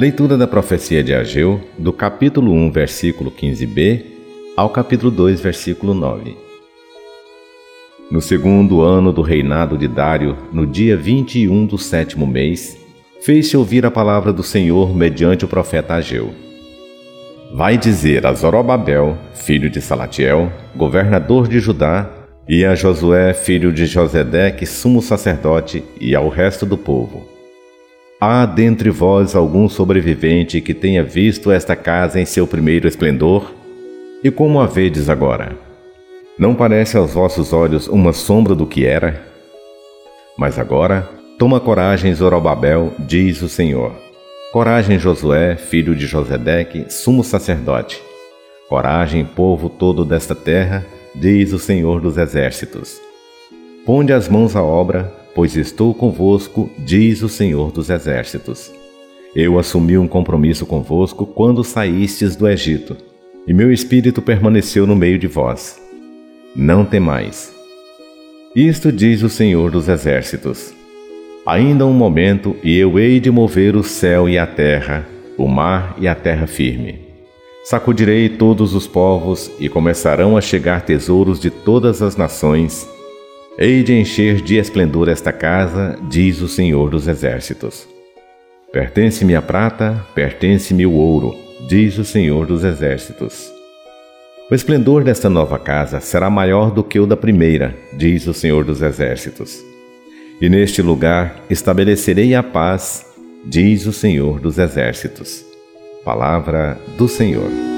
Leitura da profecia de Ageu, do capítulo 1, versículo 15b, ao capítulo 2, versículo 9. No segundo ano do reinado de Dário, no dia 21 do sétimo mês, fez-se ouvir a palavra do Senhor mediante o profeta Ageu. Vai dizer a Zorobabel, filho de Salatiel, governador de Judá, e a Josué, filho de Josedeque, sumo sacerdote, e ao resto do povo Há dentre vós algum sobrevivente que tenha visto esta casa em seu primeiro esplendor? E como a vedes agora? Não parece aos vossos olhos uma sombra do que era? Mas agora, toma coragem, Zorobabel, diz o Senhor. Coragem, Josué, filho de Josedeque, sumo sacerdote. Coragem, povo todo desta terra, diz o Senhor dos exércitos. Ponde as mãos à obra, pois estou convosco, diz o Senhor dos Exércitos. Eu assumi um compromisso convosco quando saístes do Egito, e meu espírito permaneceu no meio de vós. Não temais. Isto diz o Senhor dos Exércitos. Ainda um momento, e eu hei de mover o céu e a terra, o mar e a terra firme. Sacudirei todos os povos, e começarão a chegar tesouros de todas as nações, Hei de encher de esplendor esta casa, diz o Senhor dos Exércitos. Pertence-me a prata, pertence-me o ouro, diz o Senhor dos Exércitos. O esplendor desta nova casa será maior do que o da primeira, diz o Senhor dos Exércitos. E neste lugar estabelecerei a paz, diz o Senhor dos Exércitos. Palavra do Senhor.